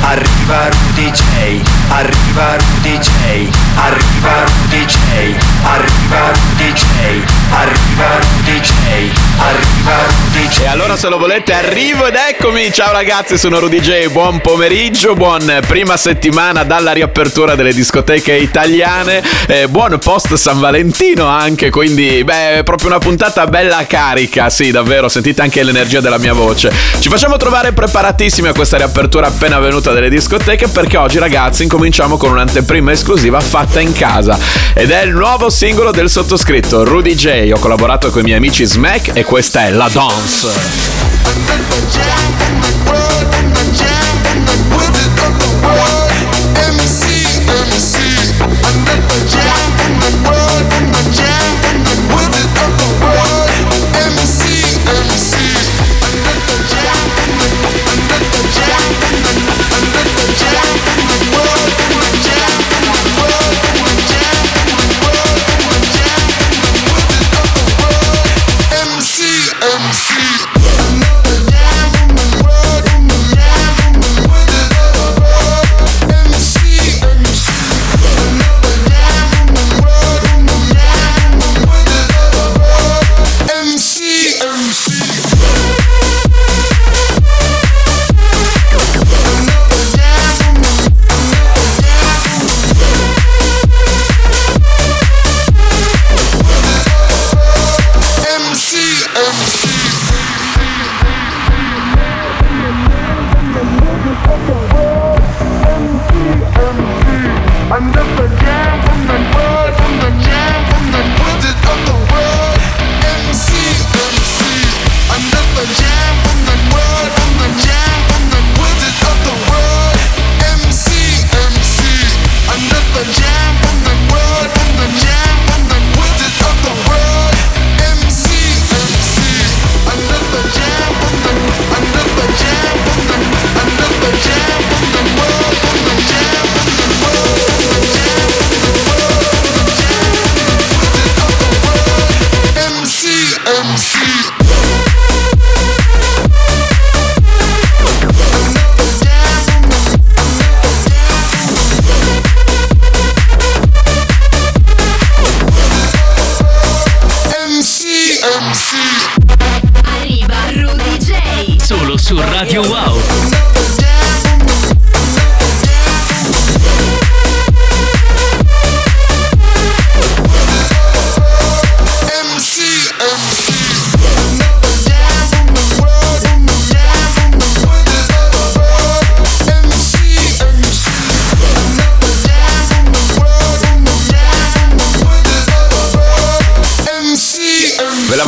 Arriva Rudy J. Arriva Rudy J. Arriva Rudy J. Arriva Rudy J. Arriva Rudy J. Arriva Rudy J. E allora se lo volete arrivo ed eccomi. Ciao ragazzi, sono Rudy J. Buon pomeriggio, buon prima settimana dalla riapertura delle discoteche italiane. Eh, buon post San Valentino anche, quindi beh, proprio una puntata bella carica. Sì, davvero, sentite anche l'energia della mia voce. Ci facciamo trovare preparatissimi a questa riapertura appena venuta delle discoteche perché oggi ragazzi incominciamo con un'anteprima esclusiva fatta in casa ed è il nuovo singolo del sottoscritto Rudy J. Ho collaborato con i miei amici Smack e questa è La Dance. Arriva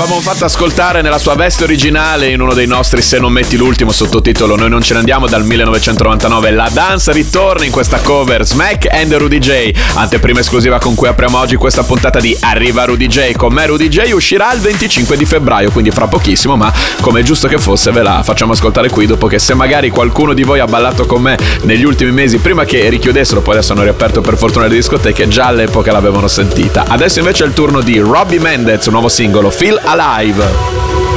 l'avevamo fatta ascoltare nella sua veste originale in uno dei nostri Se non metti l'ultimo sottotitolo Noi non ce ne andiamo dal 1999 La danza ritorna in questa cover Smack and Rudy J. Anteprima esclusiva con cui apriamo oggi questa puntata di Arriva Rudy J. Con me Rudy J uscirà il 25 di febbraio Quindi fra pochissimo ma come è giusto che fosse ve la facciamo ascoltare qui Dopo che se magari qualcuno di voi ha ballato con me negli ultimi mesi Prima che richiudessero poi adesso hanno riaperto per fortuna le discoteche Già all'epoca l'avevano sentita. Adesso invece è il turno di Robbie Mendez Un nuovo singolo Feel Alive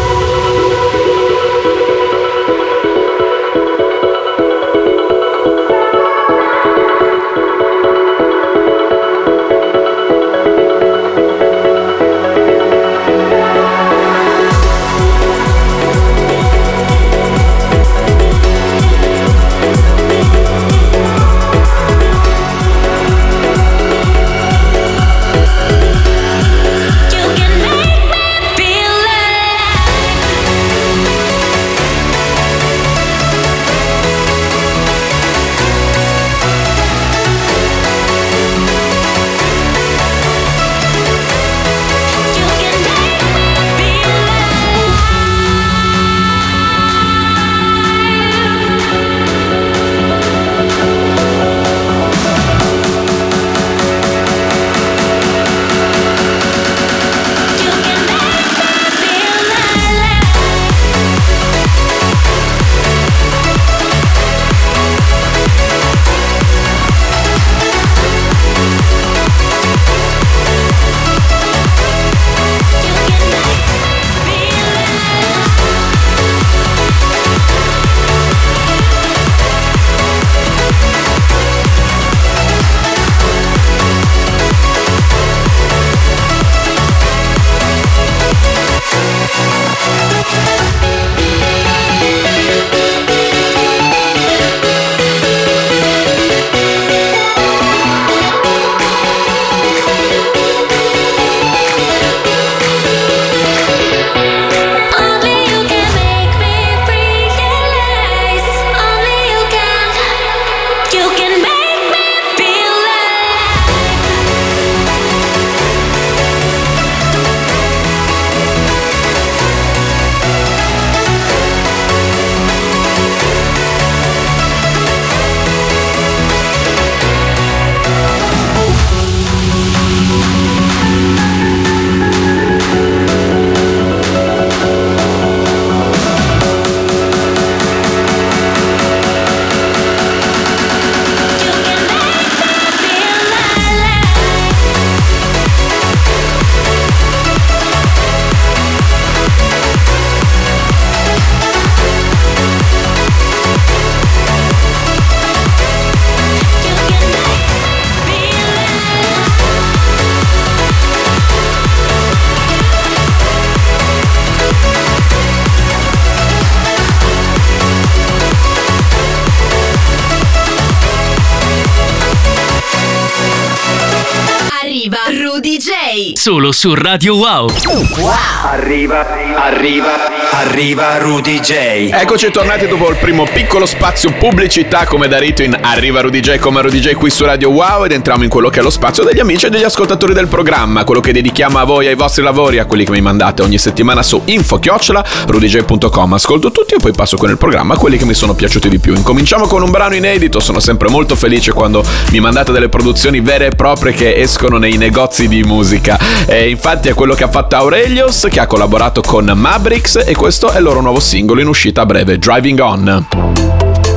Solo su Radio Wow. Wow. Arriva, arriva, arriva Rudy J. Eccoci tornati dopo il primo piccolo spazio pubblicità come da rito in Arriva Rudy J come Rudy J qui su Radio Wow ed entriamo in quello che è lo spazio degli amici e degli ascoltatori del programma, quello che dedichiamo a voi, ai vostri lavori, a quelli che mi mandate ogni settimana su info-rudyj.com. Ascolto tutti e poi passo con il programma a quelli che mi sono piaciuti di più. Incominciamo con un brano inedito, sono sempre molto felice quando mi mandate delle produzioni vere e proprie che escono nei negozi di musica. E infatti è quello che ha fatto Aurelius che ha collaborato con Mabrix e questo è il loro nuovo singolo in uscita a breve, Driving On.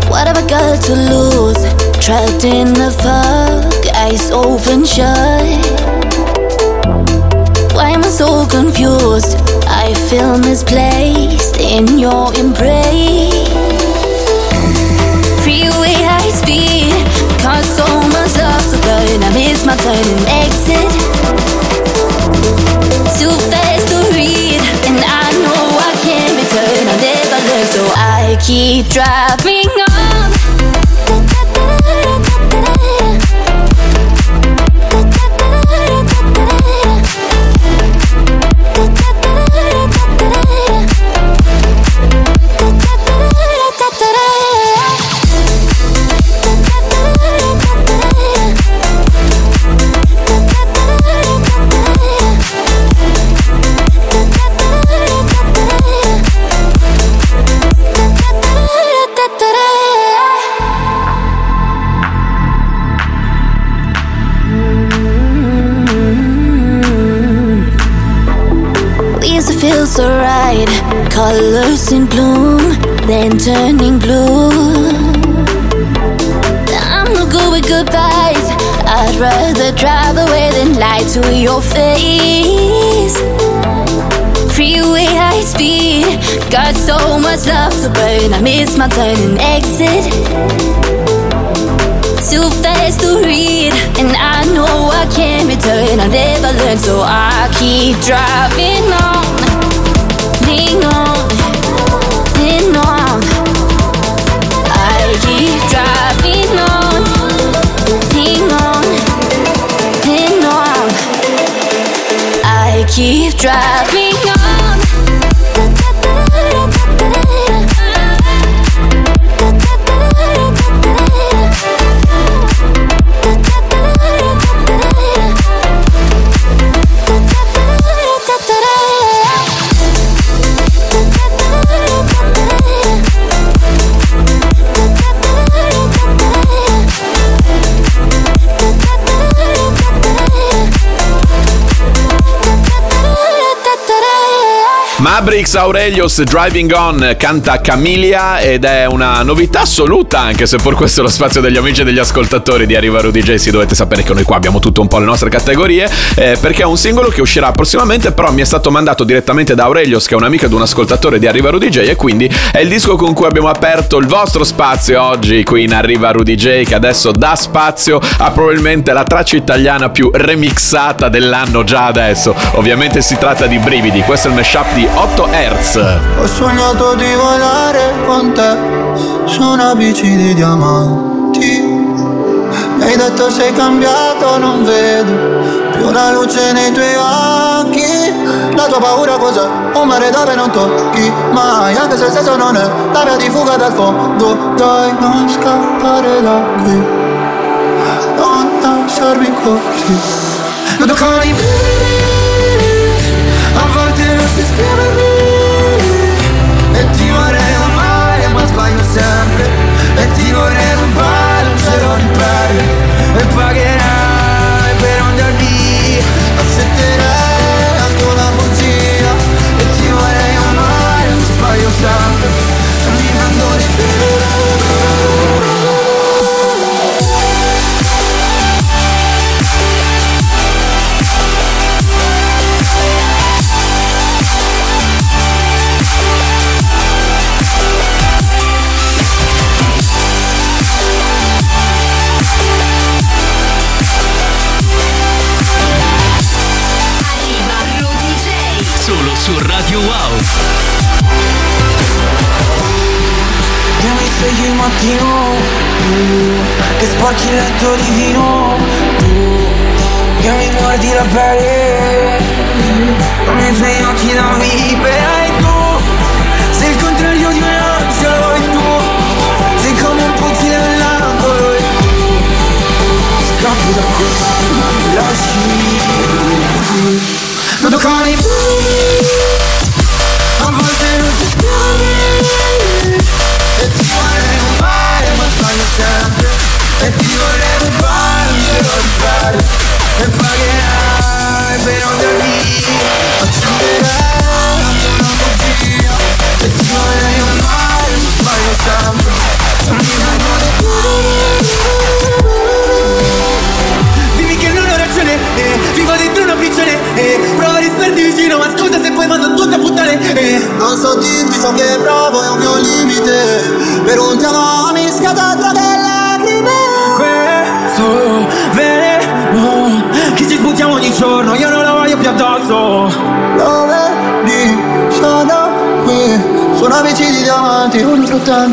What have I got to lose? Trapped in the fog, eyes open shut. Why am I so confused? I feel misplaced in your embrace. Freeway high speed, caught so much love to burn. I miss my turn keep driving to your face. Freeway high speed, got so much love to burn. I miss my turn and exit. Too fast to read, and I know I can't return. I never learn, so I keep driving on, lean on, lean on. I keep driving keep driving Mabrix Aurelius Driving On canta Camilia ed è una novità assoluta anche se per questo è lo spazio degli amici e degli ascoltatori di Arriva Rudy J si dovete sapere che noi qua abbiamo tutto un po' le nostre categorie eh, perché è un singolo che uscirà prossimamente però mi è stato mandato direttamente da Aurelius che è un amico ed un ascoltatore di Arriva Rudy J e quindi è il disco con cui abbiamo aperto il vostro spazio oggi qui in Arriva Rudy J che adesso dà spazio a probabilmente la traccia italiana più remixata dell'anno già adesso. Ovviamente si tratta di Brividi questo è il mashup di 8 Hz Ho sognato di volare con te su una bici di diamanti. Mi hai detto sei cambiato, non vedo più la luce nei tuoi occhi. La tua paura cos'è? Un mare dove non tocchi mai, anche se il senso non è la via di fuga dal fondo. Dai, non scappare da qui, non lasciarmi così. Vedo con E ti vorrei amare ma sbaglio sempre. E ti vorrei rubare un cielo di pelle. E pagherai per andarvi Accetterai anche una bugia. E ti vorrei amare ma sbaglio sempre. Mi mando di Arriva svegli il mattino tu, Che sporchi il letto di vino Tu Io mi mordi la pelle Nei tuoi occhi da vipera E tu. Sei il contrario di un angelo E tu Sei come un puzzle nell'angolo E tu Scappi da qui Lasci. Non toccare sbaglio sempre E ti vorrei rubare un cielo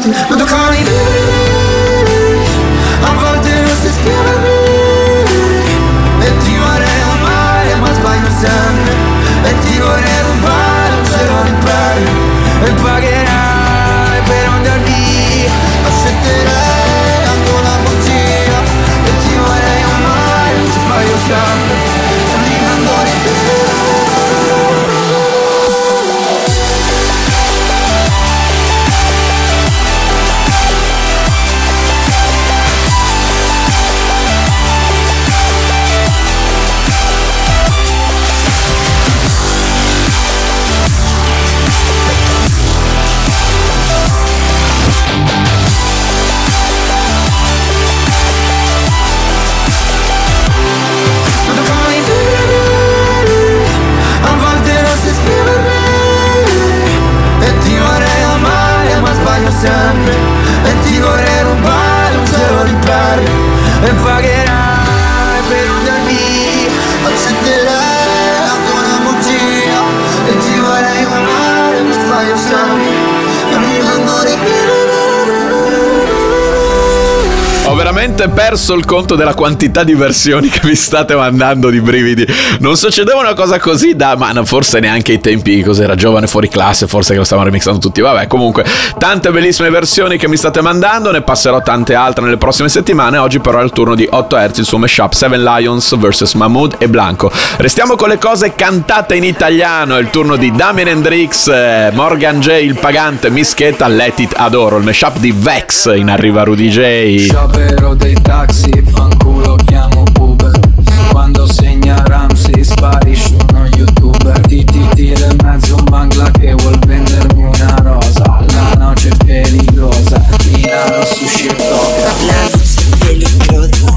uno Ho veramente perso il conto della quantità di versioni che mi state mandando di brividi. Non succedeva una cosa così da, ma forse neanche ai tempi, cos'era, giovane fuori classe, forse che lo stavano remixando tutti. Vabbè, comunque, tante bellissime versioni che mi state mandando, ne passerò tante altre nelle prossime settimane. Oggi però è il turno di 8 Hz, il suo mashup 7 Lions vs Mahmood e Blanco. Restiamo con le cose cantate in italiano, è il turno di Damien Hendrix, eh, Morgan J, il pagante, Mischetta, Let It Adoro, il mashup di Vex in arriva Rudy J. Sciopero dei taxi, fanculo chiamo Uber Quando segna Ramsey sparisce uno youtuber Ti ti in mezzo un bangla che vuol vendermi una rosa. La noce è peligrosa, Milano sushi e La noche peligrosa, peligrosa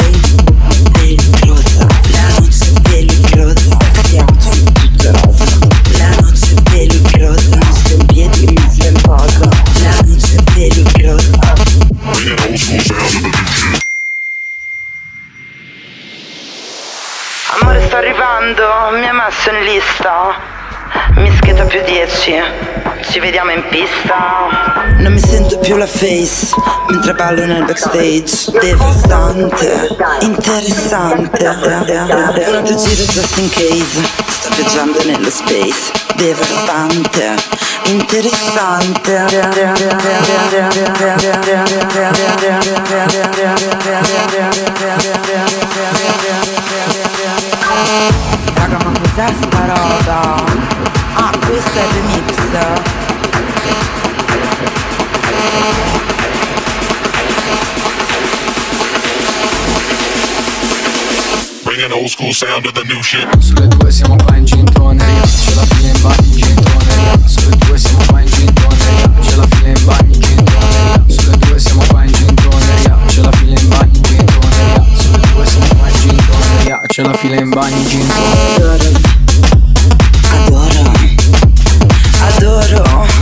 sto arrivando, mi ha messo in lista. Mischeta più 10 Ci vediamo in pista. Non mi sento più la face mentre ballo nel backstage. Devastante, interessante. Un altro giro just in case. Sto viaggiando nello space. Devastante, interessante Raga ma cos'è sta roba? Ah questo è il remix Bringing old school sound to the new shit. Sulle due siamo qua in gintoneria C'è la fila in bagno in gintoneria Sulle due siamo qua in gintoneria C'è la fila in bagno in gintoneria Sulle due siamo qua in gintoneria C'è la fila in bagno in Sulle gintoneria C'è la fila in bagno in gintoneria Adoro, adoro, adoro,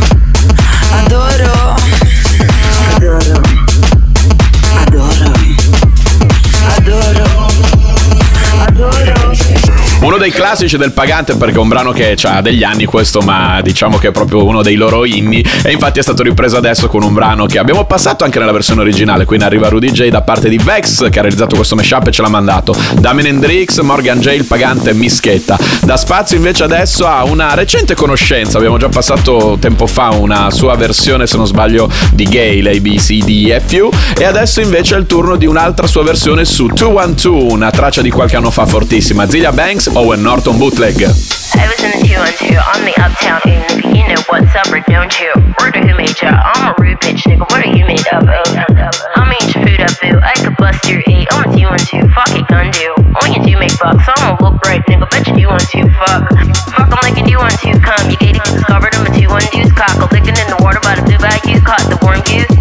dei classici del Pagante perché è un brano che ha degli anni questo, ma diciamo che è proprio uno dei loro inni. E infatti è stato ripreso adesso con un brano che abbiamo passato anche nella versione originale, quindi arriva Rudy J da parte di Vex che ha realizzato questo mashup e ce l'ha mandato. Damien Hendrix, Morgan J, il Pagante Mischetta. Da spazio invece adesso a una recente conoscenza, abbiamo già passato tempo fa una sua versione se non sbaglio di Gay, l'ABCDFU e adesso invece è il turno di un'altra sua versione su 212, una traccia di qualche anno fa fortissima, Zilia Banks, Owen Norton Bootleg. I was in the 212 on the uptown ooh, you know what's up or don't you? Word who made ya? I'm a rude bitch, nigga, what are you made up of? I'ma eat your food up, boo, I could bust your eight, I'm a 212, fuck it, gun do. Only you do make bucks, so I'ma look right, nigga, bet you do want to, fuck. Fuck 'em like you do want to, come, you gated, discovered, I'm a 212's cock, a licking in the water by the blue bayou, caught the warm goose,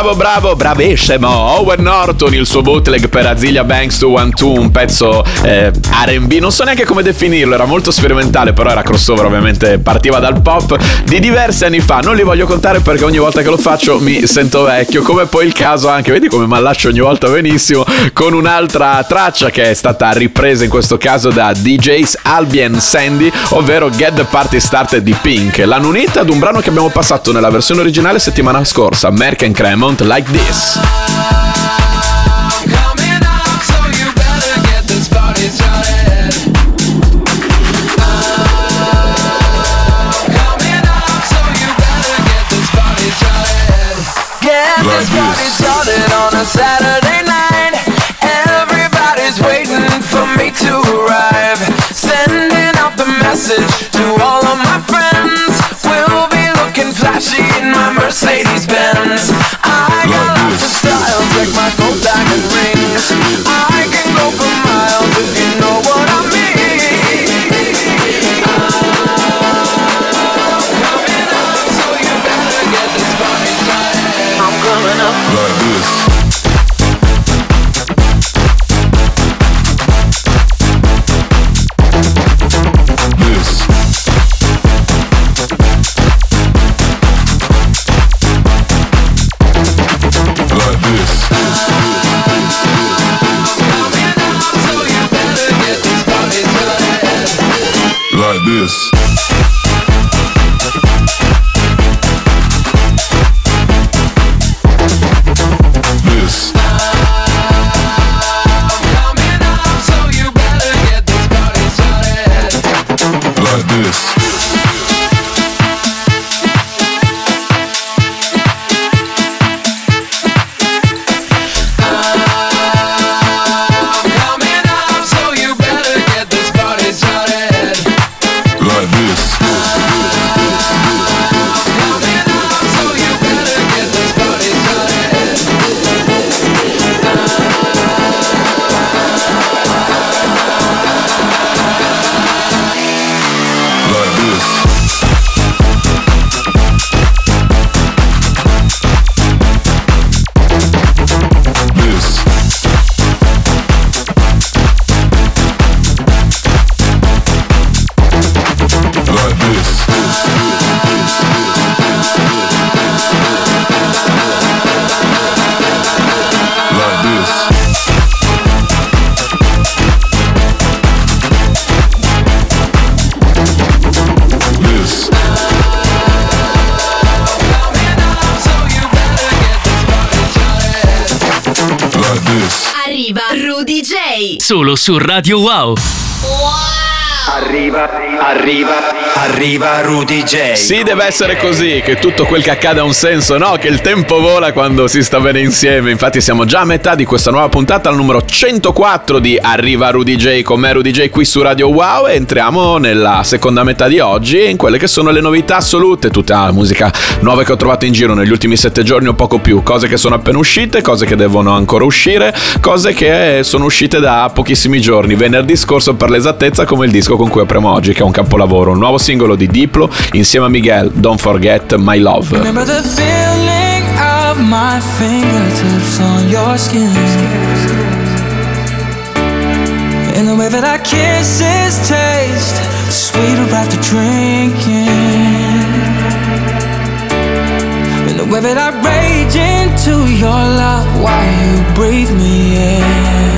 Bravo, bravo, bravissimo. Owen Norton, il suo bootleg per Azilia Banks 212, un pezzo eh, RB, non so neanche come definirlo, era molto sperimentale, però era crossover, ovviamente partiva dal pop di diversi anni fa. Non li voglio contare perché ogni volta che lo faccio mi sento vecchio, come poi il caso anche, vedi come mi allaccio ogni volta benissimo, con un'altra traccia che è stata ripresa in questo caso da DJs Albion Sandy, ovvero Get the Party Started di Pink. L'hanno unita ad un brano che abbiamo passato nella versione originale settimana scorsa, Merck and Cremont Like This. Get this party started on a Saturday night. Everybody's waiting for me to arrive. Sending out the message to all of my friends. We'll be looking flashy in my Mercedes Benz. Check my gold diamond rings. I can go for Solo su Radio Wow. Arriva, arriva, arriva Rudy J. Sì, deve essere così, che tutto quel che accade ha un senso, no? Che il tempo vola quando si sta bene insieme. Infatti siamo già a metà di questa nuova puntata, al numero 104 di Arriva Rudy J con me Rudy J qui su Radio Wow e entriamo nella seconda metà di oggi in quelle che sono le novità assolute, tutta la musica nuova che ho trovato in giro negli ultimi sette giorni o poco più, cose che sono appena uscite, cose che devono ancora uscire, cose che sono uscite da pochissimi giorni, venerdì scorso per l'esattezza come il disco con cui apriamo oggi, che è un capolavoro, un nuovo singolo di Diplo insieme a Miguel, Don't Forget My Love. Remember the feeling of my fingertips on your skin. And the way that our kisses taste sweeter after drinking. And the way that I rage into your love while you breathe me in.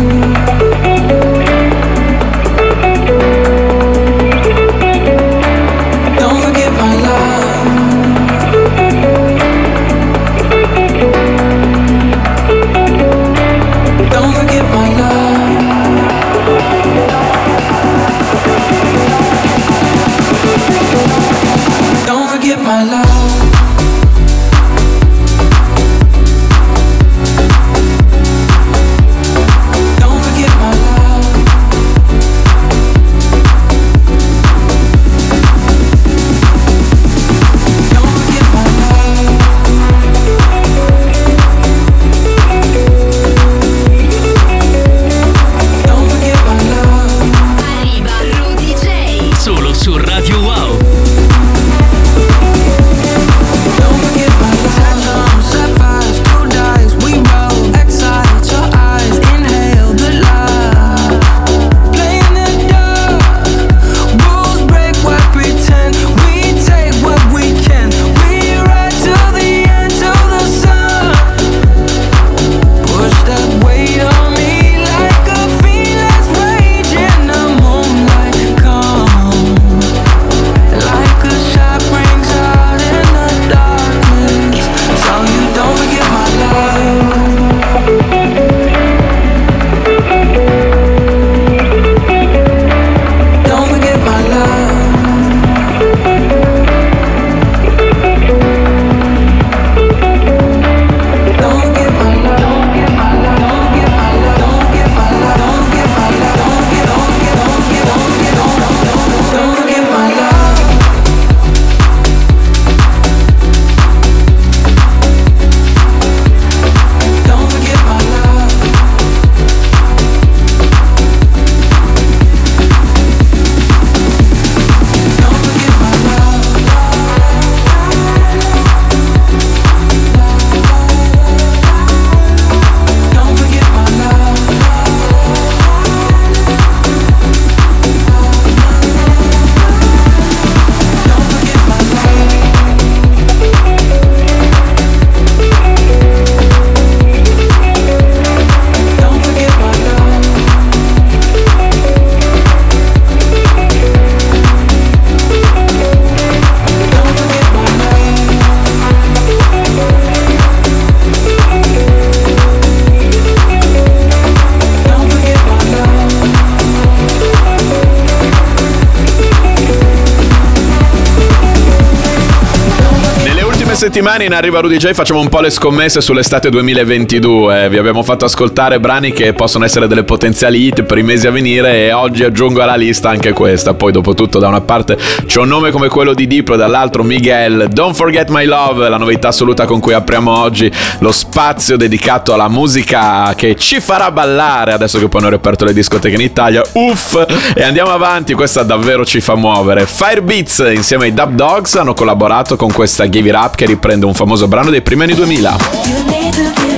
Settimane in Arriva Rudy J facciamo un po' le scommesse sull'estate 2022. Vi abbiamo fatto ascoltare brani che possono essere delle potenziali hit per i mesi a venire e oggi aggiungo alla lista anche questa. Poi dopo tutto da una parte c'è un nome come quello di Diplo, dall'altro Miguel. Don't Forget My Love, la novità assoluta con cui apriamo oggi lo spazio dedicato alla musica che ci farà ballare adesso che poi hanno reperto le discoteche in Italia. Uff! E andiamo avanti, questa davvero ci fa muovere. Firebeats insieme ai Dub Dogs hanno collaborato con questa Give It Up che riprende un famoso brano dei primi anni 2000.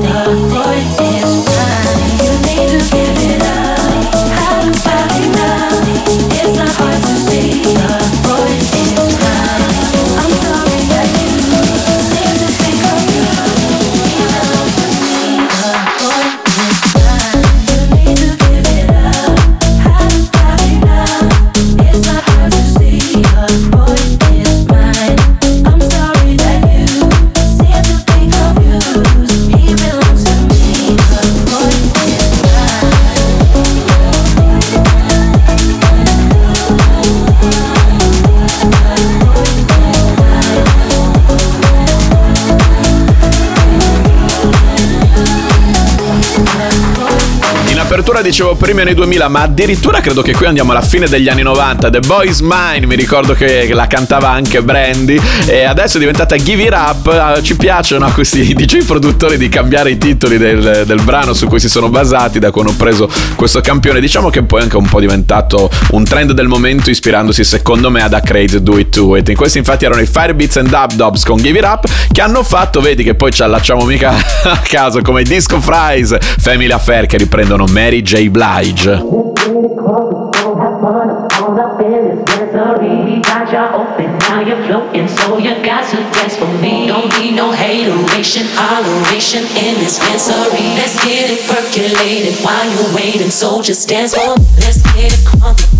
Apertura dicevo primi anni 2000, ma addirittura credo che qui andiamo alla fine degli anni 90. The Boy's Mine, mi ricordo che la cantava anche Brandy e adesso è diventata Give It Up. Ah, ci piacciono questi DJ produttori di cambiare i titoli del, del brano su cui si sono basati da quando ho preso questo campione. Diciamo che poi è anche un po' diventato un trend del momento ispirandosi secondo me ad A Crazy Do It To It. In questi infatti erano i Firebeats and Dub Dobs con Give It Up che hanno fatto, vedi che poi ci allacciamo mica a caso come Disco Fries, Family Affair che riprendono Mary J. Blige. Let's get it percolated while you're waiting, so dance for. Let's get it on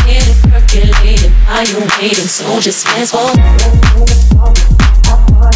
this dancery. Got you open, now you're floating, so you got to dance for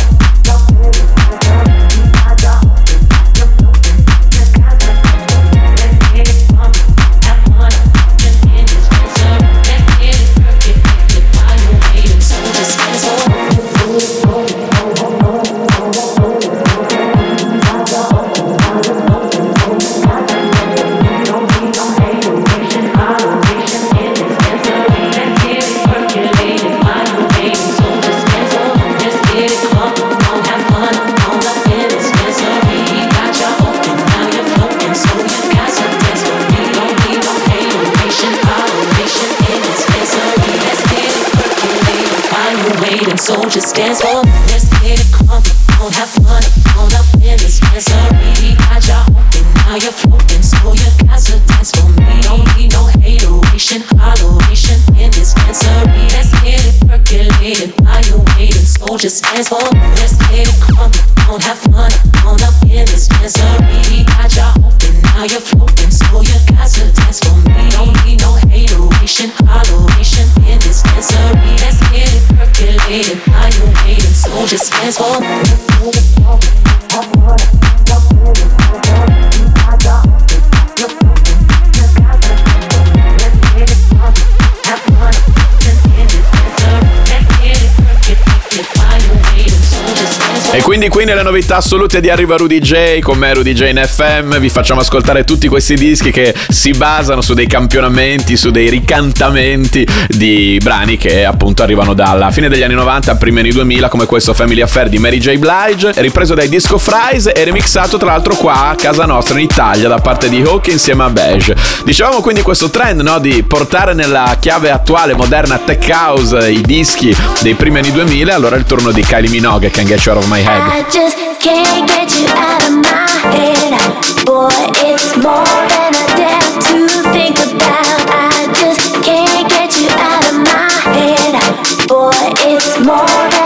just dance for. Let's get it crunk, don't have fun, on up in this dancery. Got open, now you're floating, so you got to dance for me. Don't need no hateration, holleration in this dancery. Let's get it percolated while you're waiting, so just dance for. Let's get it crunk, don't have fun, on up in this dancery. Got ya open, now you're floating, so you got to dance for me. Don't need no hateration, Nation, hollow nation, in this sensory. Let's get it percolated. Are you waiting? So just dance for me. E quindi qui nelle novità assolute di Arriva Rudy J, con me Rudy J in FM, vi facciamo ascoltare tutti questi dischi che si basano su dei campionamenti, su dei ricantamenti di brani che appunto arrivano dalla fine degli anni 90 a primi anni 2000, come questo Family Affair di Mary J. Blige, ripreso dai Disco Fries e remixato tra l'altro qua a casa nostra in Italia da parte di Hawk insieme a Beige. Dicevamo quindi questo trend no, di portare nella chiave attuale, moderna tech house i dischi dei primi anni 2000, allora è il turno di Kylie Minogue, Can Get You Out of My Head. I just can't get you out of my head. Boy, it's more than I dare to think about. I just can't get you out of my head. Boy, it's more than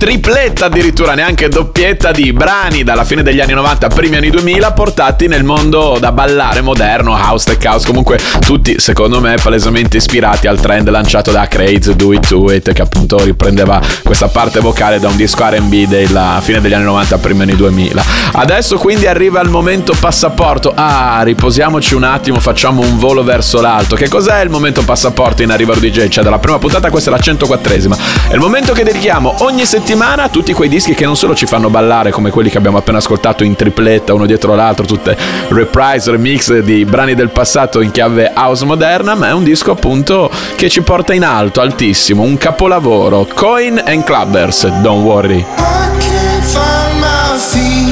tripletta addirittura, neanche doppietta di brani dalla fine degli anni 90, primi anni 2000 portati nel mondo da ballare moderno, house tech house, comunque tutti secondo me palesemente ispirati al trend lanciato da Craze Do It To It che appunto riprendeva questa parte vocale da un disco R&B della fine degli anni 90, primi anni 2000. Adesso quindi arriva il momento passaporto. Ah, riposiamoci un attimo, facciamo un volo verso l'alto. Che cos'è il momento passaporto in Arriva DJ? Cioè dalla prima puntata questa è la 104esima. È il momento che dedichiamo ogni settimana a tutti quei dischi che non solo ci fanno ballare come quelli che abbiamo appena ascoltato in tripletta uno dietro l'altro, tutte reprise, remix di brani del passato in chiave house moderna, ma è un disco appunto che ci porta in alto, altissimo, un capolavoro. Coin and Clubbers, don't worry. I can't find my feet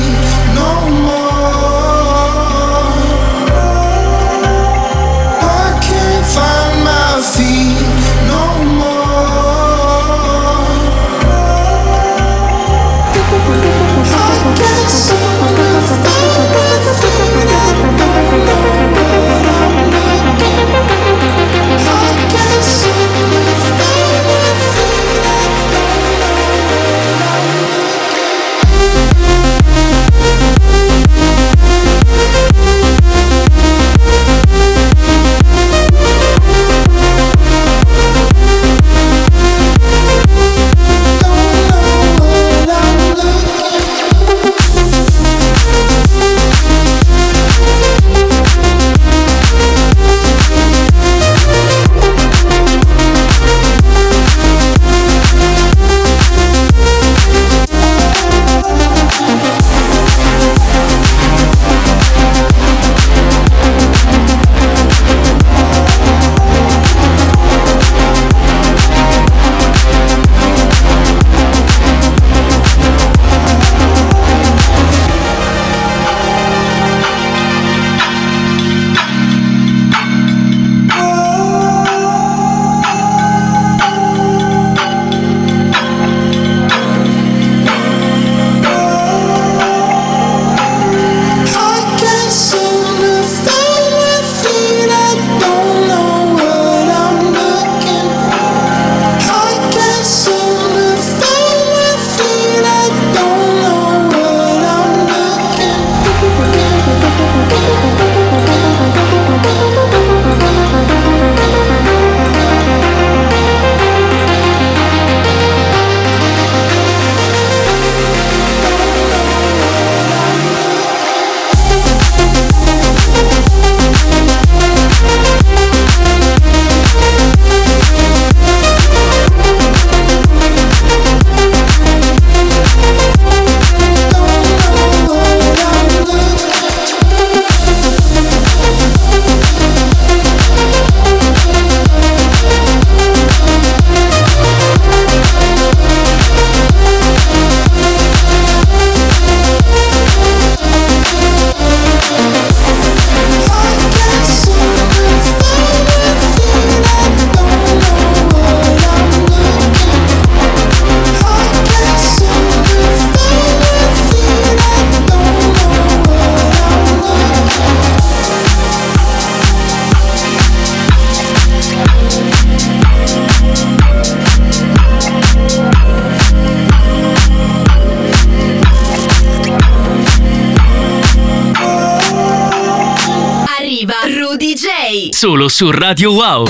Solo su Radio Wow.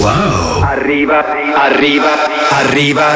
Wow. Arriva, arriva, arriva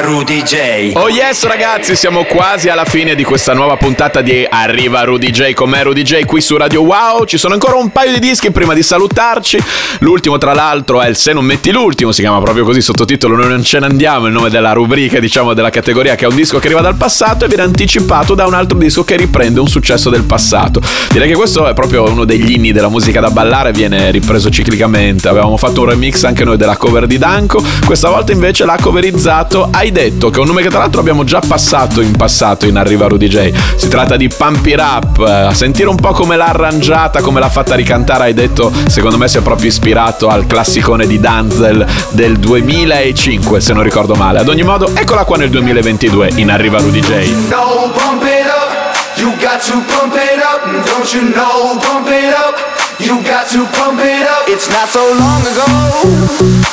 Rudy J. Oh yes ragazzi, siamo quasi alla fine di questa nuova puntata di Arriva Rudy J con me Rudy J qui su Radio Wow. Ci sono ancora un paio di dischi prima di salutarci. L'ultimo tra l'altro è il Se non metti l'ultimo, si chiama proprio così sottotitolo Noi non ce ne andiamo, il nome della rubrica diciamo della categoria che è un disco che arriva dal passato e viene anticipato da un altro disco che riprende un successo del passato. Direi che questo è proprio uno degli inni della musica da ballare, viene ripreso ciclicamente. Avevamo fatto un remix anche noi della cover di Danko, questa volta invece l'ha coverizzato Hai detto, che è un nome che tra l'altro abbiamo già passato in passato in Arriva Rudy J. Si tratta di Pump It Up, a sentire un po' come l'ha arrangiata, come l'ha fatta ricantare, Hai detto, secondo me si è proprio ispirato al classicone di Danzel del 2005, se non ricordo male. Ad ogni modo, eccola qua nel 2022 in Arriva Rudy J. No, pump it up. You got to pump it up. Don't you know? Pump it up. You got to pump it up. It's not so long ago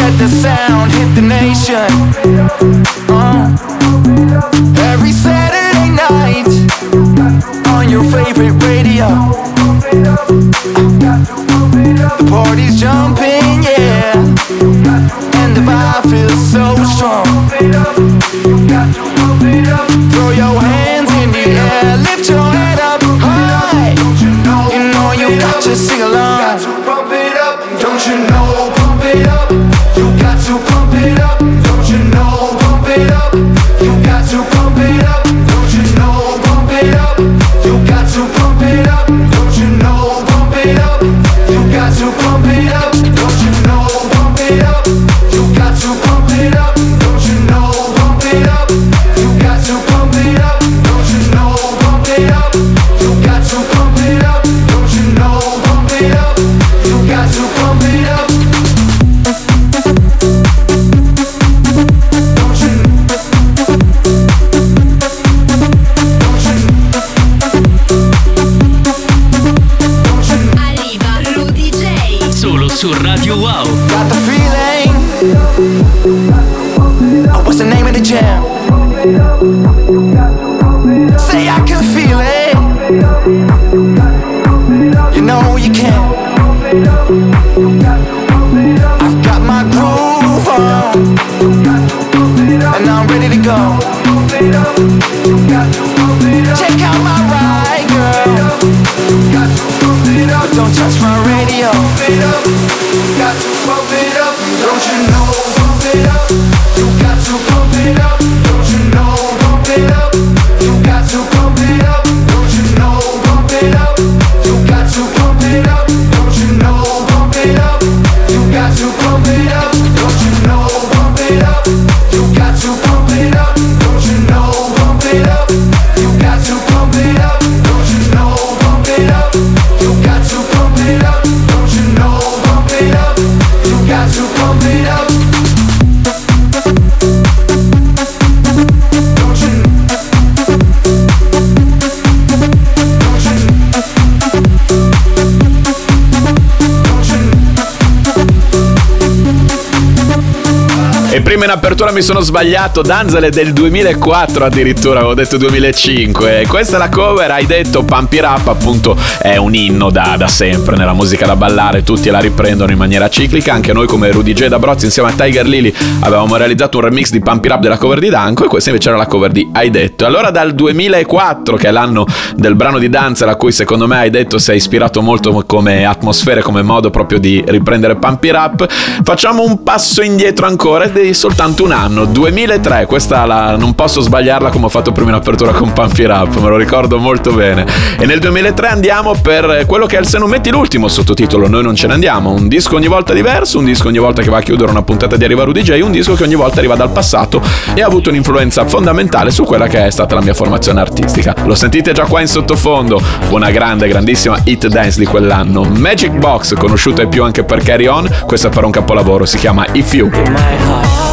that the sound hit the nation. Uh, every Saturday night on your favorite radio. The party's jumping, yeah. And the vibe feels so strong. Throw your hands in the air, lift your head up high. You know you got to sing along. My ride, girl. Don't touch my radio. Don't you know? Pump it up, you got to pump it up, don't you know? Pump it up, prima in apertura mi sono sbagliato, Danzel è del 2004 addirittura, avevo detto 2005. Questa è la cover, hai detto Pump It Up, appunto è un inno da, da sempre nella musica da ballare, tutti la riprendono in maniera ciclica, anche noi come Rudy J da Brozzi insieme a Tiger Lily avevamo realizzato un remix di Pump It Up della cover di Danko e questa invece era la cover di Hai detto. Allora dal 2004, che è l'anno del brano di Danzel a cui secondo me Hai detto si è ispirato molto come atmosfera, come modo proprio di riprendere Pump It Up, facciamo un passo indietro ancora soltanto un anno, 2003, questa la, non posso sbagliarla come ho fatto prima in apertura con Pump It Up, me lo ricordo molto bene. E nel 2003 andiamo per quello che è il Se non metti l'ultimo sottotitolo, noi non ce ne andiamo, un disco ogni volta diverso, un disco ogni volta che va a chiudere una puntata di Arriva Rudy J, un disco che ogni volta arriva dal passato e ha avuto un'influenza fondamentale su quella che è stata la mia formazione artistica. Lo sentite già qua in sottofondo, una grande, grandissima hit dance di quell'anno. Magic Box, conosciuta e più anche per Carry On, questo è per un capolavoro, si chiama If You.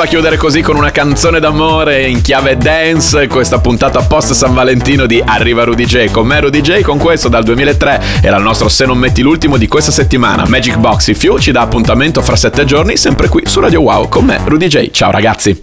Meritava chiudere così con una canzone d'amore in chiave dance questa puntata post San Valentino di Arriva Rudy J. Con me Rudy J, con questo dal 2003 era il nostro Se non metti l'ultimo di questa settimana. Magic Box If You ci dà appuntamento fra sette giorni, sempre qui su Radio Wow con me Rudy J. Ciao ragazzi!